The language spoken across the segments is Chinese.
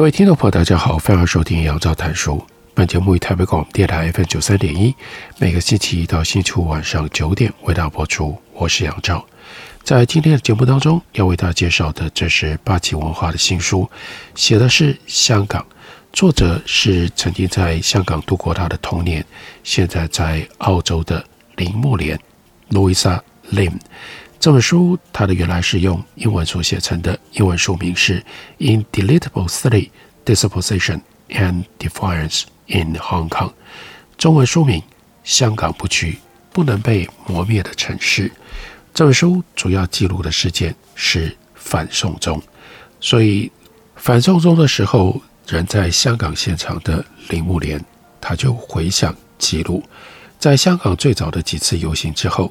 各位听众朋友，大家好，欢迎收听杨照谈书。本节目以台北广播电台 FM 九三点一，每个星期一到星期五晚上九点为大家播出。我是杨照，在今天的节目当中，要为大家介绍的，这是八旗文化的新书，写的是香港，作者是曾经在香港度过他的童年，现在在澳洲的林木莲 （Louisa Lim）。这本书它的原来是用英文所写成的，英文书名是《Indeletable City: Dispossession and Defiance in Hong Kong》，中文书名《香港不屈，不能被磨灭的城市》。这本书主要记录的事件是反送中，所以反送中的时候，人在香港现场的林木莲，他就回想记录，在香港最早的几次游行之后。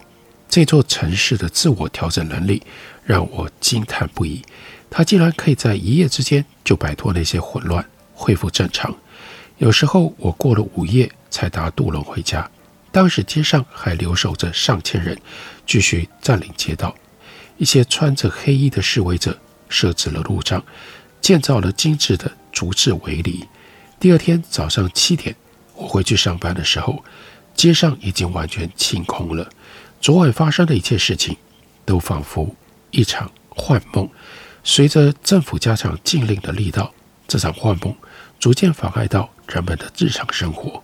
这座城市的自我调整能力让我惊叹不已。它竟然可以在一夜之间就摆脱那些混乱，恢复正常。有时候我过了午夜才搭渡轮回家，当时街上还留守着上千人，继续占领街道。一些穿着黑衣的示威者设置了路障，建造了精致的竹制围篱。第二天早上七点，我回去上班的时候，街上已经完全清空了。昨晚发生的一切事情，都仿佛一场幻梦。随着政府加强禁令的力道，这场幻梦逐渐妨碍到人们的日常生活。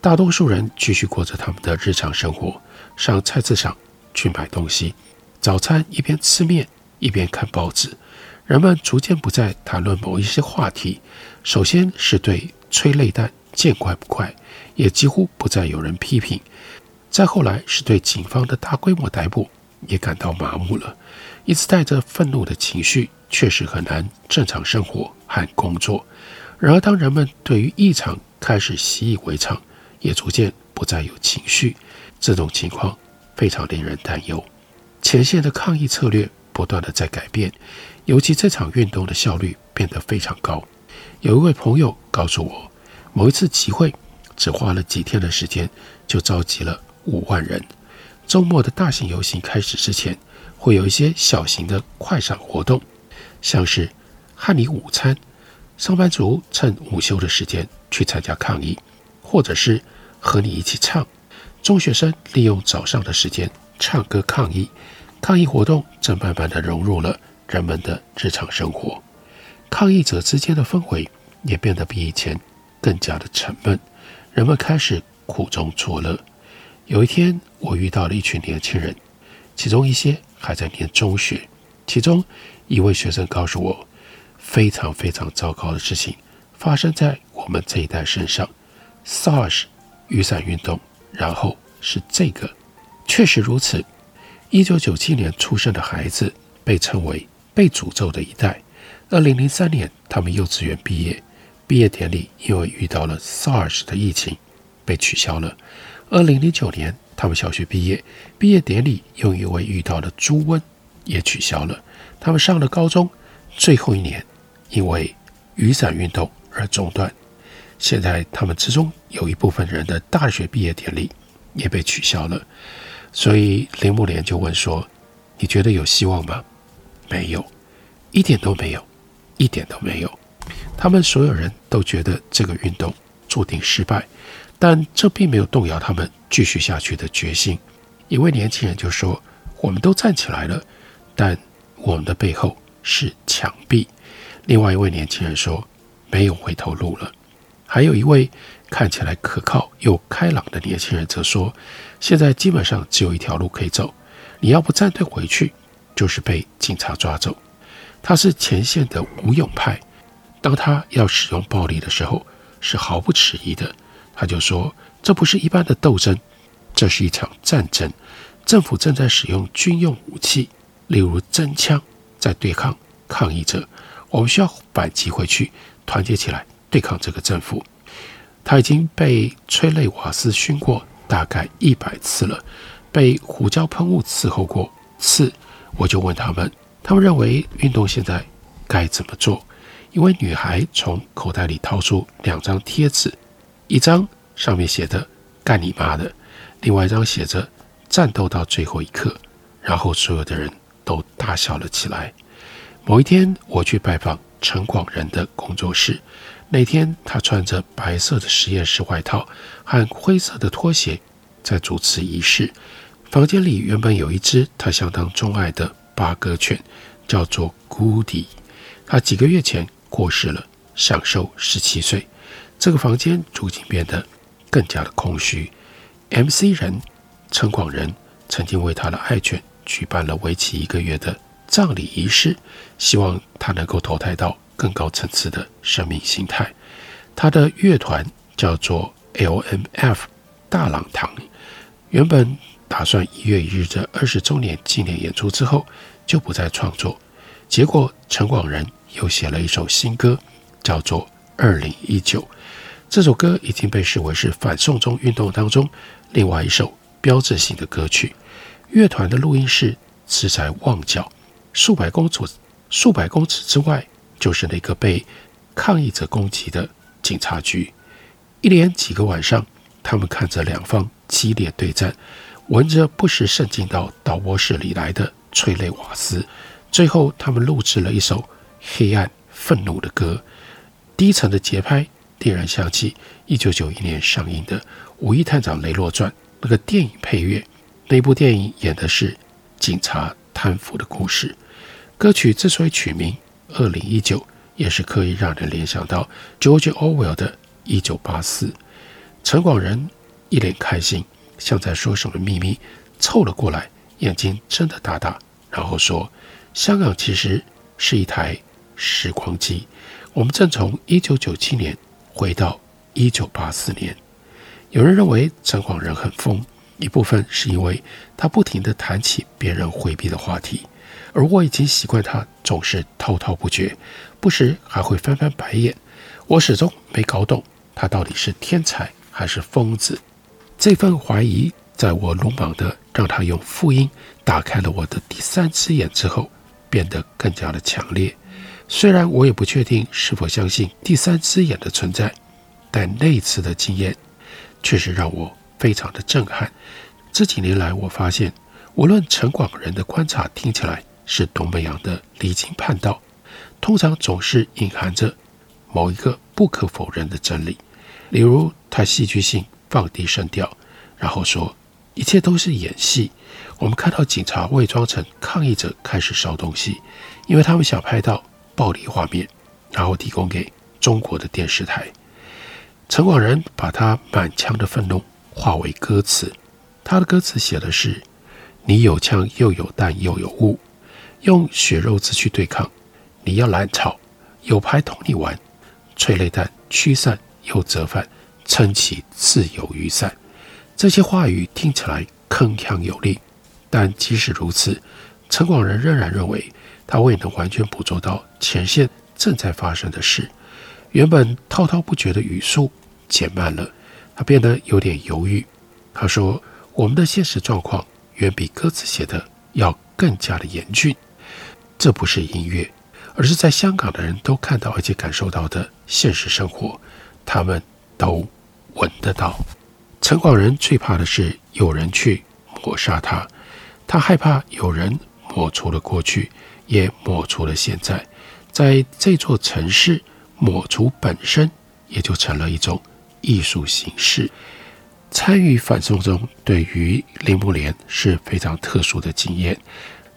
大多数人继续过着他们的日常生活，上菜市场去买东西。早餐一边吃面一边看报纸。人们逐渐不再谈论某一些话题。首先是对催泪弹见怪不怪，也几乎不再有人批评。再后来是对警方的大规模逮捕也感到麻木了，一直带着愤怒的情绪，确实很难正常生活和工作。然而，当人们对于异常开始习以为常，也逐渐不再有情绪，这种情况非常令人担忧。前线的抗议策略不断地在改变，尤其这场运动的效率变得非常高。有一位朋友告诉我，某一次集会只花了几天的时间，就召集了。五万人，周末的大型游行开始之前，会有一些小型的快闪活动，像是和你午餐，上班族趁午休的时间去参加抗议，或者是和你一起唱。中学生利用早上的时间唱歌抗议，抗议活动正慢慢地融入了人们的日常生活。抗议者之间的氛围也变得比以前更加的沉闷，人们开始苦中作乐。有一天，我遇到了一群年轻人，其中一些还在念中学。其中一位学生告诉我，非常非常糟糕的事情发生在我们这一代身上。SARS 雨伞运动，然后是这个，确实如此。一九九七年出生的孩子被称为被诅咒的一代。二零零三年，他们幼稚园毕业，毕业典礼因为遇到了 SARS 的疫情，被取消了。二零零九年，他们小学毕业，毕业典礼又因为遇到了猪瘟，也取消了。他们上了高中，最后一年因为雨伞运动而中断。现在他们之中有一部分人的大学毕业典礼也被取消了。所以林木莲就问说：“你觉得有希望吗？”没有，一点都没有，一点都没有。他们所有人都觉得这个运动注定失败。但这并没有动摇他们继续下去的决心。一位年轻人就说：“我们都站起来了，但我们的背后是墙壁。”另外一位年轻人说：“没有回头路了。”还有一位看起来可靠又开朗的年轻人则说：“现在基本上只有一条路可以走，你要不站队回去，就是被警察抓走。”他是前线的武勇派，当他要使用暴力的时候，是毫不迟疑的。他就说：“这不是一般的斗争，这是一场战争。政府正在使用军用武器，例如真枪在对抗抗议者，我们需要反击回去，团结起来对抗这个政府。他已经被催泪瓦斯熏过大概一百次了，被胡椒喷雾伺候过次。我就问他们，他们认为运动现在该怎么做？一位女孩从口袋里掏出两张贴纸，一张上面写的“干你妈的”，另外一张写着“战斗到最后一刻”。然后所有的人都大笑了起来。某一天，我去拜访陈广仁的工作室，那天他穿着白色的实验室外套和灰色的拖鞋，在主持仪式。房间里原本有一只他相当钟爱的八哥犬，叫做 Goody。他几个月前过世了，享寿十七岁。这个房间逐渐变得更加的空虚。MC 人陈广仁曾经为他的爱犬举办了为期一个月的葬礼仪式，希望他能够投胎到更高层次的生命形态。他的乐团叫做 LMF 大朗堂，原本。打算一月一日的二十周年纪念演出之后就不再创作，结果陈广仁又写了一首新歌，叫做《二零一九》。这首歌已经被视为是反送中运动当中另外一首标志性的歌曲。乐团的录音室是在旺角，数百公尺数百公尺之外就是那个被抗议者攻击的警察局。一连几个晚上，他们看着两方激烈对战。闻着不时渗进到导播室里来的催泪瓦斯，最后他们录制了一首黑暗愤怒的歌，低沉的节拍令人想起一九九一年上映的《五亿探长雷洛传》那个电影配乐。那部电影演的是警察贪腐的故事。歌曲之所以取名《二零一九》，也是刻意让人联想到 George Orwell 的《一九八四》。陈广仁一脸开心。像在说什么秘密，凑了过来，眼睛睁得大大，然后说：“香港其实是一台时光机，我们正从一九九七年回到一九八四年。”有人认为陈广仁很疯，一部分是因为他不停地谈起别人回避的话题，而我已经习惯他总是滔滔不绝，不时还会翻翻白眼。我始终没搞懂他到底是天才还是疯子。这份怀疑，在我鲁莽地让他用复音打开了我的第三只眼之后，变得更加的强烈。虽然我也不确定是否相信第三只眼的存在，但那次的经验确实让我非常的震撼。这几年来，我发现，无论陈广仁的观察听起来是多么样的离经叛道，通常总是隐含着某一个不可否认的真理，例如他戏剧性。放低声调，然后说：“一切都是演戏。我们看到警察伪装成抗议者开始烧东西，因为他们想拍到暴力画面，然后提供给中国的电视台。”陈广仁把他满腔的愤怒化为歌词，他的歌词写的是：“你有枪又有弹又有物，用血肉之躯对抗。你要揽炒，有牌同你玩。催泪弹驱散又折返。”撑起自由雨伞，这些话语听起来铿锵有力，但即使如此，陈广仁仍然认为他未能完全捕捉到前线正在发生的事。原本滔滔不绝的语速减慢了，他变得有点犹豫。他说：“我们的现实状况远比歌词写的要更加的严峻。这不是音乐，而是在香港的人都看到而且感受到的现实生活。他们都。”闻得到，陈广仁最怕的是有人去抹杀他，他害怕有人抹除了过去，也抹除了现在，在这座城市，抹除本身也就成了一种艺术形式。参与反送中对于林木莲是非常特殊的经验，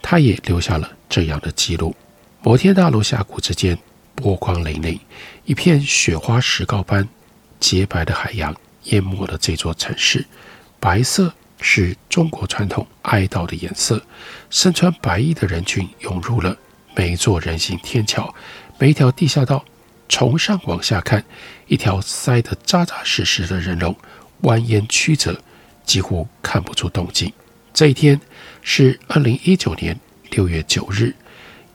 他也留下了这样的记录：摩天大楼峡谷之间，波光粼粼，一片雪花石膏般。洁白的海洋淹没了这座城市，白色是中国传统哀悼的颜色。身穿白衣的人群涌入了每座人行天桥，每一条地下道。从上往下看，一条塞得扎扎实实的人龙蜿蜒曲折，几乎看不出动静。这一天是二零一九年六月九日，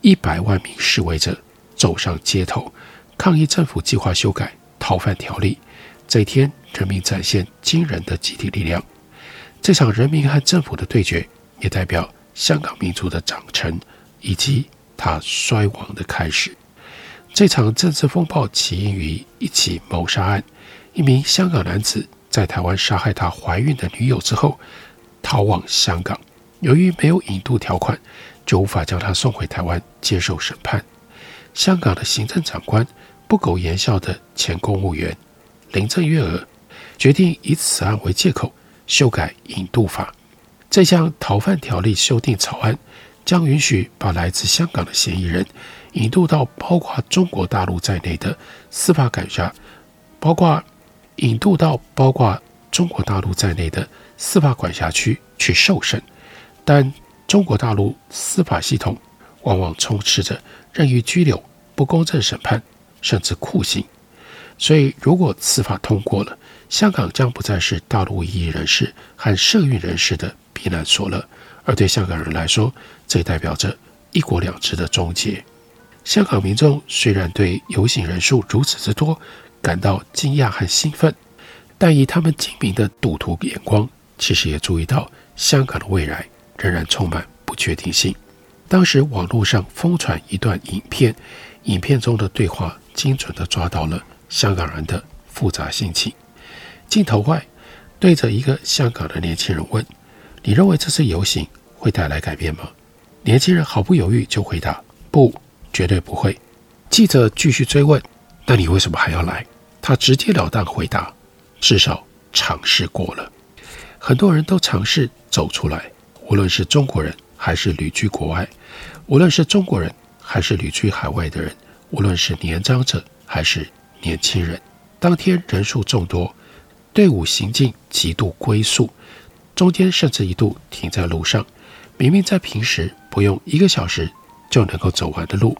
一百万名示威者走上街头，抗议政府计划修改逃犯条例。这一天，人民展现惊人的集体力量。这场人民和政府的对决，也代表香港民族的长成以及他衰亡的开始。这场政治风暴起因于一起谋杀案，一名香港男子在台湾杀害他怀孕的女友之后，逃往香港。由于没有引渡条款，就无法将他送回台湾接受审判。香港的行政长官不苟言笑的前公务员林郑月娥决定以此案为借口修改引渡法。这项逃犯条例修订草案将允许把来自香港的嫌疑人。引渡到包括中国大陆在内的司法管辖，包括引渡到包括中国大陆在内的司法管辖区去受审，但中国大陆司法系统往往充斥着任意拘留、不公正审判，甚至酷刑。所以，如果此法通过了，香港将不再是大陆异议人士和社运人士的避难所了。而对香港人来说，这代表着一国两制的终结。香港民众虽然对游行人数如此之多感到惊讶和兴奋，但以他们精明的赌徒眼光，其实也注意到香港的未来仍然充满不确定性。当时网络上疯传一段影片，影片中的对话精准地抓到了香港人的复杂心情。镜头外，对着一个香港的年轻人问：“你认为这次游行会带来改变吗？”年轻人毫不犹豫就回答：“不。”绝对不会。记者继续追问：“那你为什么还要来？”他直截了当回答：“至少尝试过了。”很多人都尝试走出来，无论是中国人还是旅居国外，无论是中国人还是旅居海外的人，无论是年长者还是年轻人。当天人数众多，队伍行进极度龟速，中间甚至一度停在路上。明明在平时不用一个小时。就能够走完的路，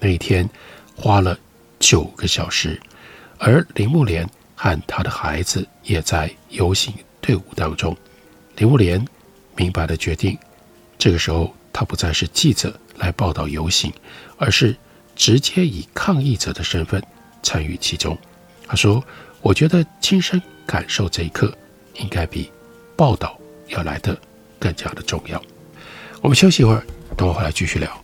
那一天花了九个小时，而林木莲和他的孩子也在游行队伍当中。林木莲明白的决定，这个时候他不再是记者来报道游行，而是直接以抗议者的身份参与其中。他说：“我觉得亲身感受这一刻，应该比报道要来得更加的重要。”我们休息一会儿，等我回来继续聊。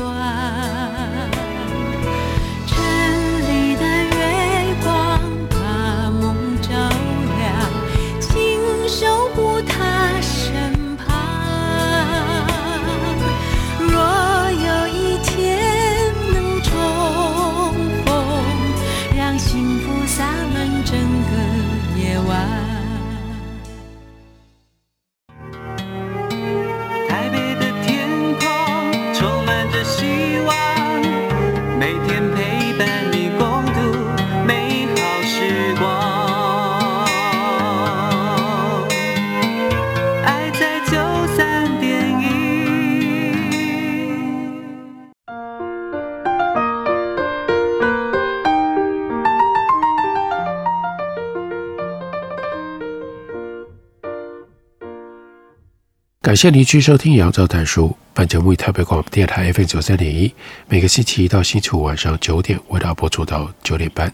感谢您继续收听杨照谈书。本节目以台北广播电台 FM 九三点一，每个星期一到星期五晚上九点为大家播出到九点半。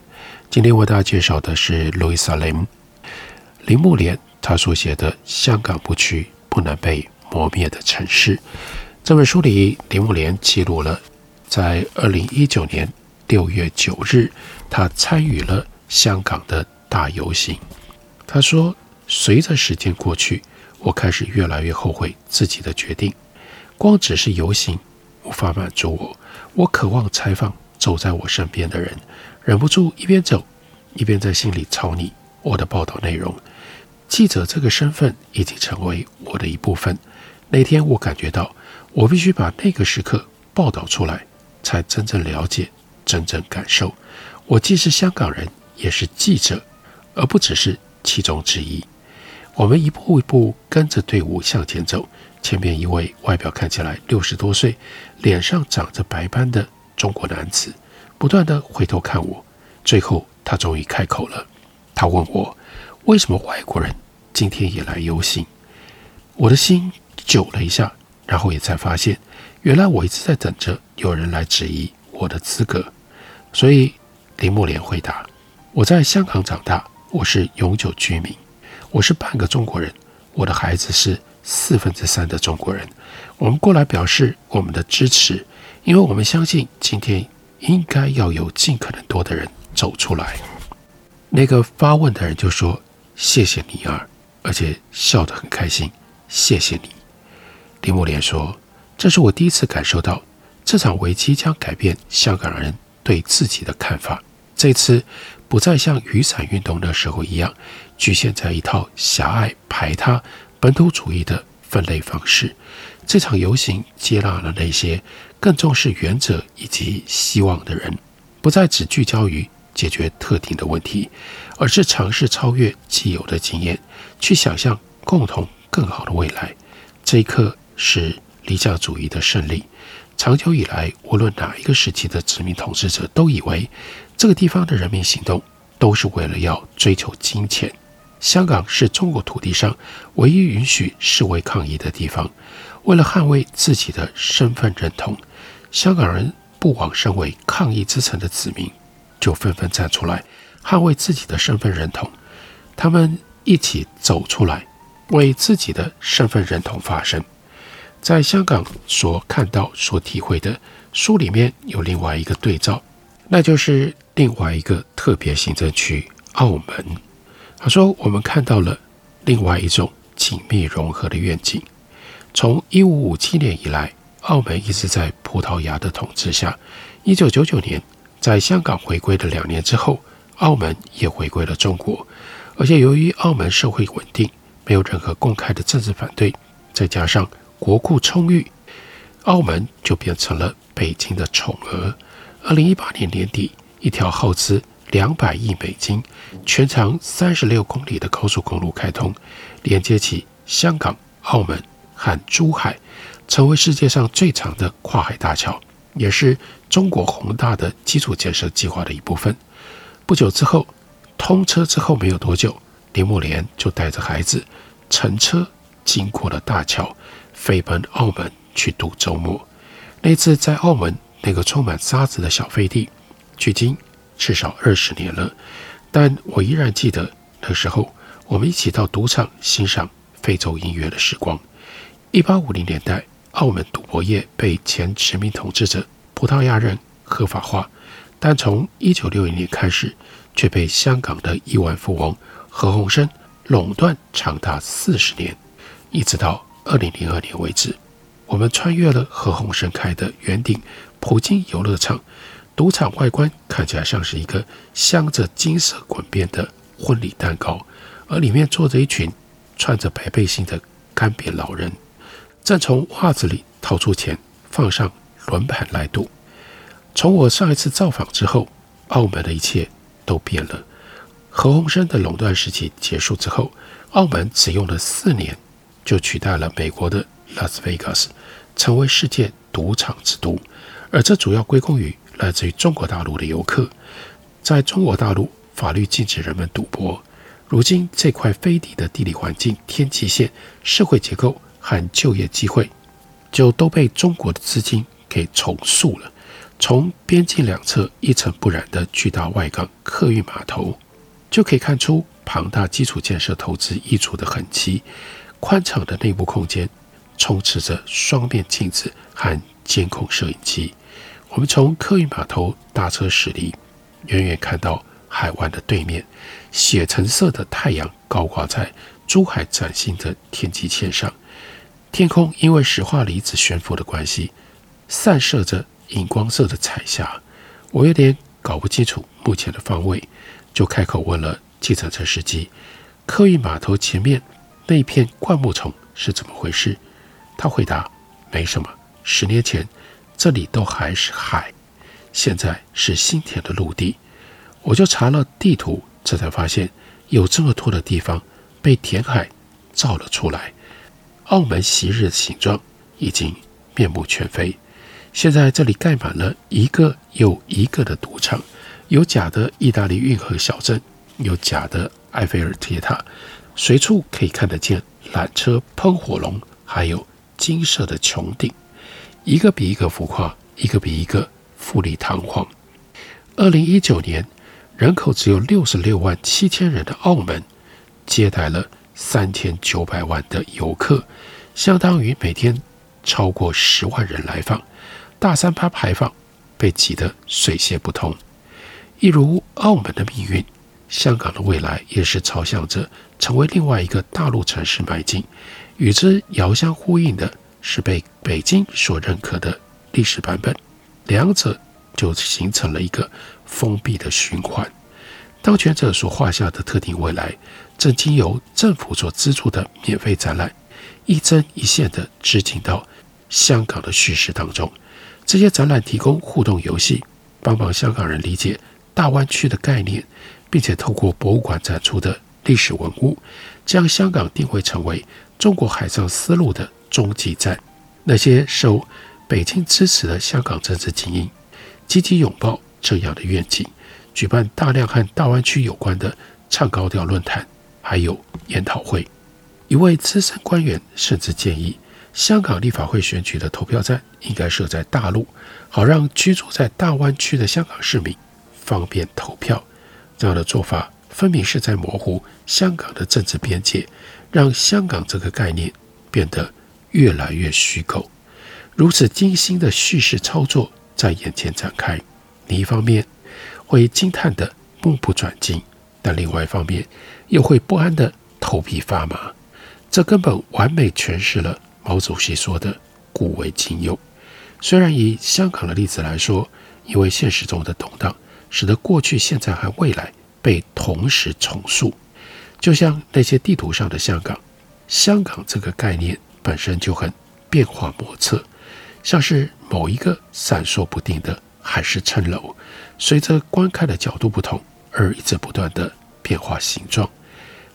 今天为大家介绍的是路易莎林林木莲他所写的《香港不屈不能被磨灭的城市》这本书里，林木莲记录了在二零一九年六月九日，他参与了香港的大游行。他说：“随着时间过去。”我开始越来越后悔自己的决定。光只是游行，无法满足我。我渴望采访走在我身边的人，忍不住一边走一边在心里抄你我的报道内容。记者这个身份已经成为我的一部分。那天我感觉到，我必须把那个时刻报道出来，才真正了解、真正感受。我既是香港人，也是记者，而不只是其中之一。我们一步一步跟着队伍向前走，前面一位外表看起来六十多岁、脸上长着白斑的中国男子，不断地回头看我。最后，他终于开口了。他问我：“为什么外国人今天也来游行？”我的心揪了一下，然后也才发现，原来我一直在等着有人来质疑我的资格。所以，林木莲回答：“我在香港长大，我是永久居民。”我是半个中国人，我的孩子是四分之三的中国人。我们过来表示我们的支持，因为我们相信今天应该要有尽可能多的人走出来。那个发问的人就说：“谢谢你啊，而且笑得很开心。”谢谢你，林木莲说：“这是我第一次感受到这场危机将改变香港人对自己的看法。这次不再像雨伞运动的时候一样。”局限在一套狭隘、排他、本土主义的分类方式。这场游行接纳了那些更重视原则以及希望的人，不再只聚焦于解决特定的问题，而是尝试超越既有的经验，去想象共同更好的未来。这一刻是理想主义的胜利。长久以来，无论哪一个时期的殖民统治者都以为这个地方的人民行动都是为了要追求金钱。香港是中国土地上唯一允许示威抗议的地方。为了捍卫自己的身份认同，香港人不枉身为抗议之城的子民，就纷纷站出来捍卫自己的身份认同。他们一起走出来，为自己的身份认同发声。在香港所看到、所体会的书里面有另外一个对照，那就是另外一个特别行政区——澳门。他说：“我们看到了另外一种紧密融合的愿景。从一五五七年以来，澳门一直在葡萄牙的统治下。一九九九年，在香港回归的两年之后，澳门也回归了中国。而且由于澳门社会稳定，没有任何公开的政治反对，再加上国库充裕，澳门就变成了北京的宠儿。二零一八年年底，一条耗资。”两百亿美金，全长三十六公里的高速公路开通，连接起香港、澳门和珠海，成为世界上最长的跨海大桥，也是中国宏大的基础建设计划的一部分。不久之后，通车之后没有多久，林木莲就带着孩子乘车经过了大桥，飞奔澳门去度周末。那次在澳门那个充满沙子的小飞地，距今。至少二十年了，但我依然记得那时候我们一起到赌场欣赏非洲音乐的时光。一八五零年代，澳门赌博业被前殖民统治者葡萄牙人合法化，但从一九六零年开始，却被香港的亿万富翁何鸿燊垄断长达四十年，一直到二零零二年为止。我们穿越了何鸿燊开的圆顶葡京游乐场。赌场外观看起来像是一个镶着金色滚边的婚礼蛋糕，而里面坐着一群穿着白背心的干瘪老人，正从袜子里掏出钱放上轮盘来赌。从我上一次造访之后，澳门的一切都变了。何鸿燊的垄断时期结束之后，澳门只用了四年就取代了美国的拉斯维加斯，成为世界赌场之都，而这主要归功于。来自于中国大陆的游客，在中国大陆，法律禁止人们赌博。如今，这块飞地的地理环境、天际线、社会结构和就业机会，就都被中国的资金给重塑了。从边境两侧一尘不染的巨大外港客运码头，就可以看出庞大基础建设投资溢出的痕迹。宽敞的内部空间，充斥着双面镜子和监控摄影机。我们从客运码头搭车驶离，远远看到海湾的对面，血橙色的太阳高挂在珠海崭新的天际线上。天空因为石化离子悬浮的关系，散射着荧光色的彩霞。我有点搞不清楚目前的方位，就开口问了计程车司机：“客运码头前面那片灌木丛是怎么回事？”他回答：“没什么，十年前这里都还是海，现在是新填的陆地。”我就查了地图，这才发现有这么多的地方被填海造了出来。澳门昔日的形状已经面目全非。现在这里盖满了一个又一个的赌场，有假的意大利运河小镇，有假的埃菲尔铁塔，随处可以看得见缆车、喷火龙，还有金色的穹顶，一个比一个浮夸，一个比一个富丽堂皇。二零一九年，人口只有六十六万七千人的澳门，接待了三千九百万的游客，相当于每天超过十万人来访。大三巴排放被挤得水泄不通，一如澳门的命运，香港的未来也是朝向着成为另外一个大陆城市迈进。与之遥相呼应的是被北京所认可的历史版本，两者就形成了一个封闭的循环。当权者所画下的特定未来，正经由政府所资助的免费展览，一针一线地织进到香港的叙事当中。这些展览提供互动游戏，帮忙香港人理解大湾区的概念，并且透过博物馆展出的历史文物，将香港定位成为中国海上丝路的中继站。那些受北京支持的香港政治精英，积极拥抱这样的愿景，举办大量和大湾区有关的唱高调论坛，还有研讨会。一位资深官员甚至建议，香港立法会选举的投票站应该设在大陆，好让居住在大湾区的香港市民方便投票。这样的做法分明是在模糊香港的政治边界，让香港这个概念变得越来越虚构。如此精心的叙事操作在眼前展开，你一方面会惊叹得目不转睛，但另外一方面又会不安的头皮发麻。这根本完美诠释了。毛主席说的“古为今用”，虽然以香港的例子来说，因为现实中的动荡，使得过去、现在和未来被同时重塑，就像那些地图上的香港。香港这个概念本身就很变化莫测，像是某一个闪烁不定的海市蜃楼，随着观看的角度不同而一直不断地变化形状。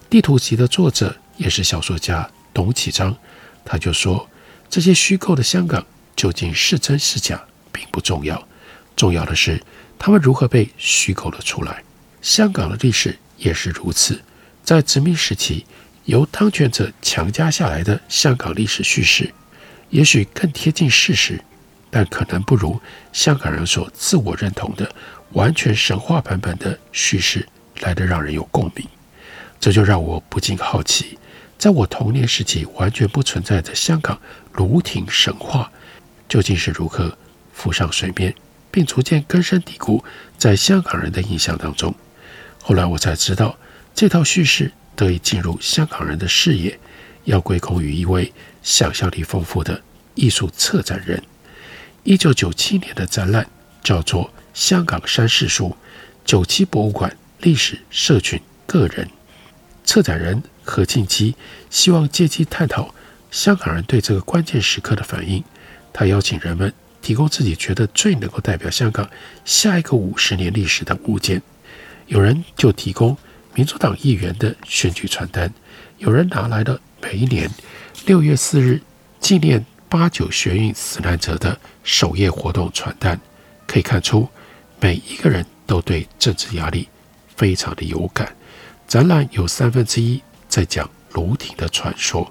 地图集的作者也是小说家董启章。他就说：“这些虚构的香港究竟是真是假，并不重要，重要的是他们如何被虚构了出来。香港的历史也是如此，在殖民时期由当权者强加下来的香港历史叙事，也许更贴近事实，但可能不如香港人所自我认同的完全神话版本的叙事来得让人有共鸣。这就让我不禁好奇。”在我童年时期完全不存在的香港卢亭神话，究竟是如何浮上水面，并逐渐根深蒂固在香港人的印象当中？后来我才知道，这套叙事得以进入香港人的视野，要归功于一位想象力丰富的艺术策展人。一九九七年的展览叫做《香港山世书》，九七博物馆历史社群个人策展人。何庆基希望借机探讨香港人对这个关键时刻的反应。他邀请人们提供自己觉得最能够代表香港下一个五十年历史的物件。有人就提供民主党议员的选举传单，有人拿来了每一年六月四日纪念八九学运死难者的守夜活动传单。可以看出，每一个人都对政治压力非常的有感。展览有三分之一。在讲卢亭的传说，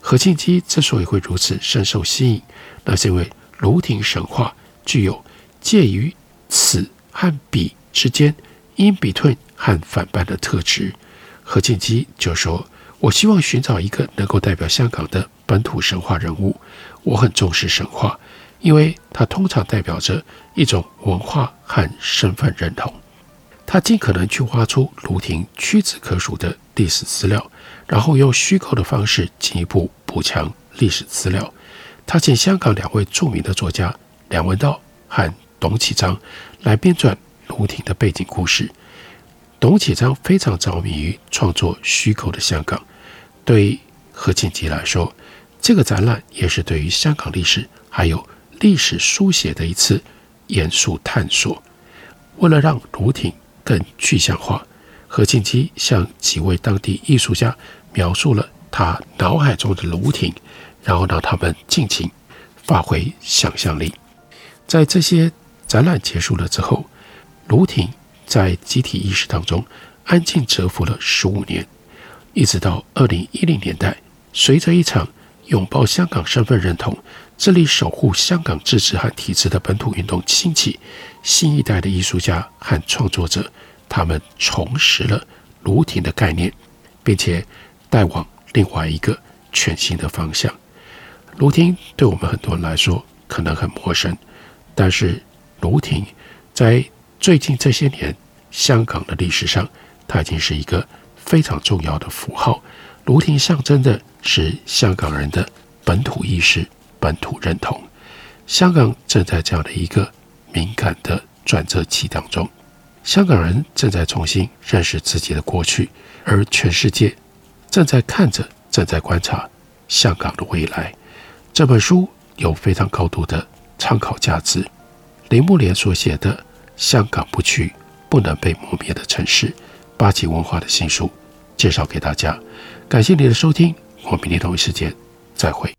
何庆基之所以会如此深受吸引，那是因为卢亭神话具有介于此和彼之间因比顿和反叛的特质。何庆基就说：“我希望寻找一个能够代表香港的本土神话人物。我很重视神话，因为它通常代表着一种文化和身份认同。他尽可能去挖出卢亭屈指可数的历史资料。”然后用虚构的方式进一步补强历史资料。他请香港两位著名的作家梁文道和董启章来编撰卢亭的背景故事。董启章非常着迷于创作虚构的香港，对何庆基来说，这个展览也是对于香港历史还有历史书写的一次严肃探索。为了让卢挺更具象化，何庆基向几位当地艺术家描述了他脑海中的卢挺，然后让他们尽情发挥想象力。在这些展览结束了之后，卢挺在集体意识当中安静蛰伏了十五年，一直到二零一零年代，随着一场拥抱香港身份认同、致力守护香港自治和体制的本土运动兴起，新一代的艺术家和创作者，他们重拾了卢亭的概念，并且带往另外一个全新的方向。卢亭对我们很多人来说可能很陌生，但是卢亭在最近这些年香港的历史上，它已经是一个非常重要的符号。卢亭象征的是香港人的本土意识、本土认同。香港正在这样的一个敏感的转折期当中，香港人正在重新认识自己的过去，而全世界正在看着、正在观察香港的未来。这本书有非常高度的参考价值。林木莲所写的《香港不屈，不能被磨灭的城市》，八旗文化的新书，介绍给大家。感谢你的收听，我们明天同一时间再会。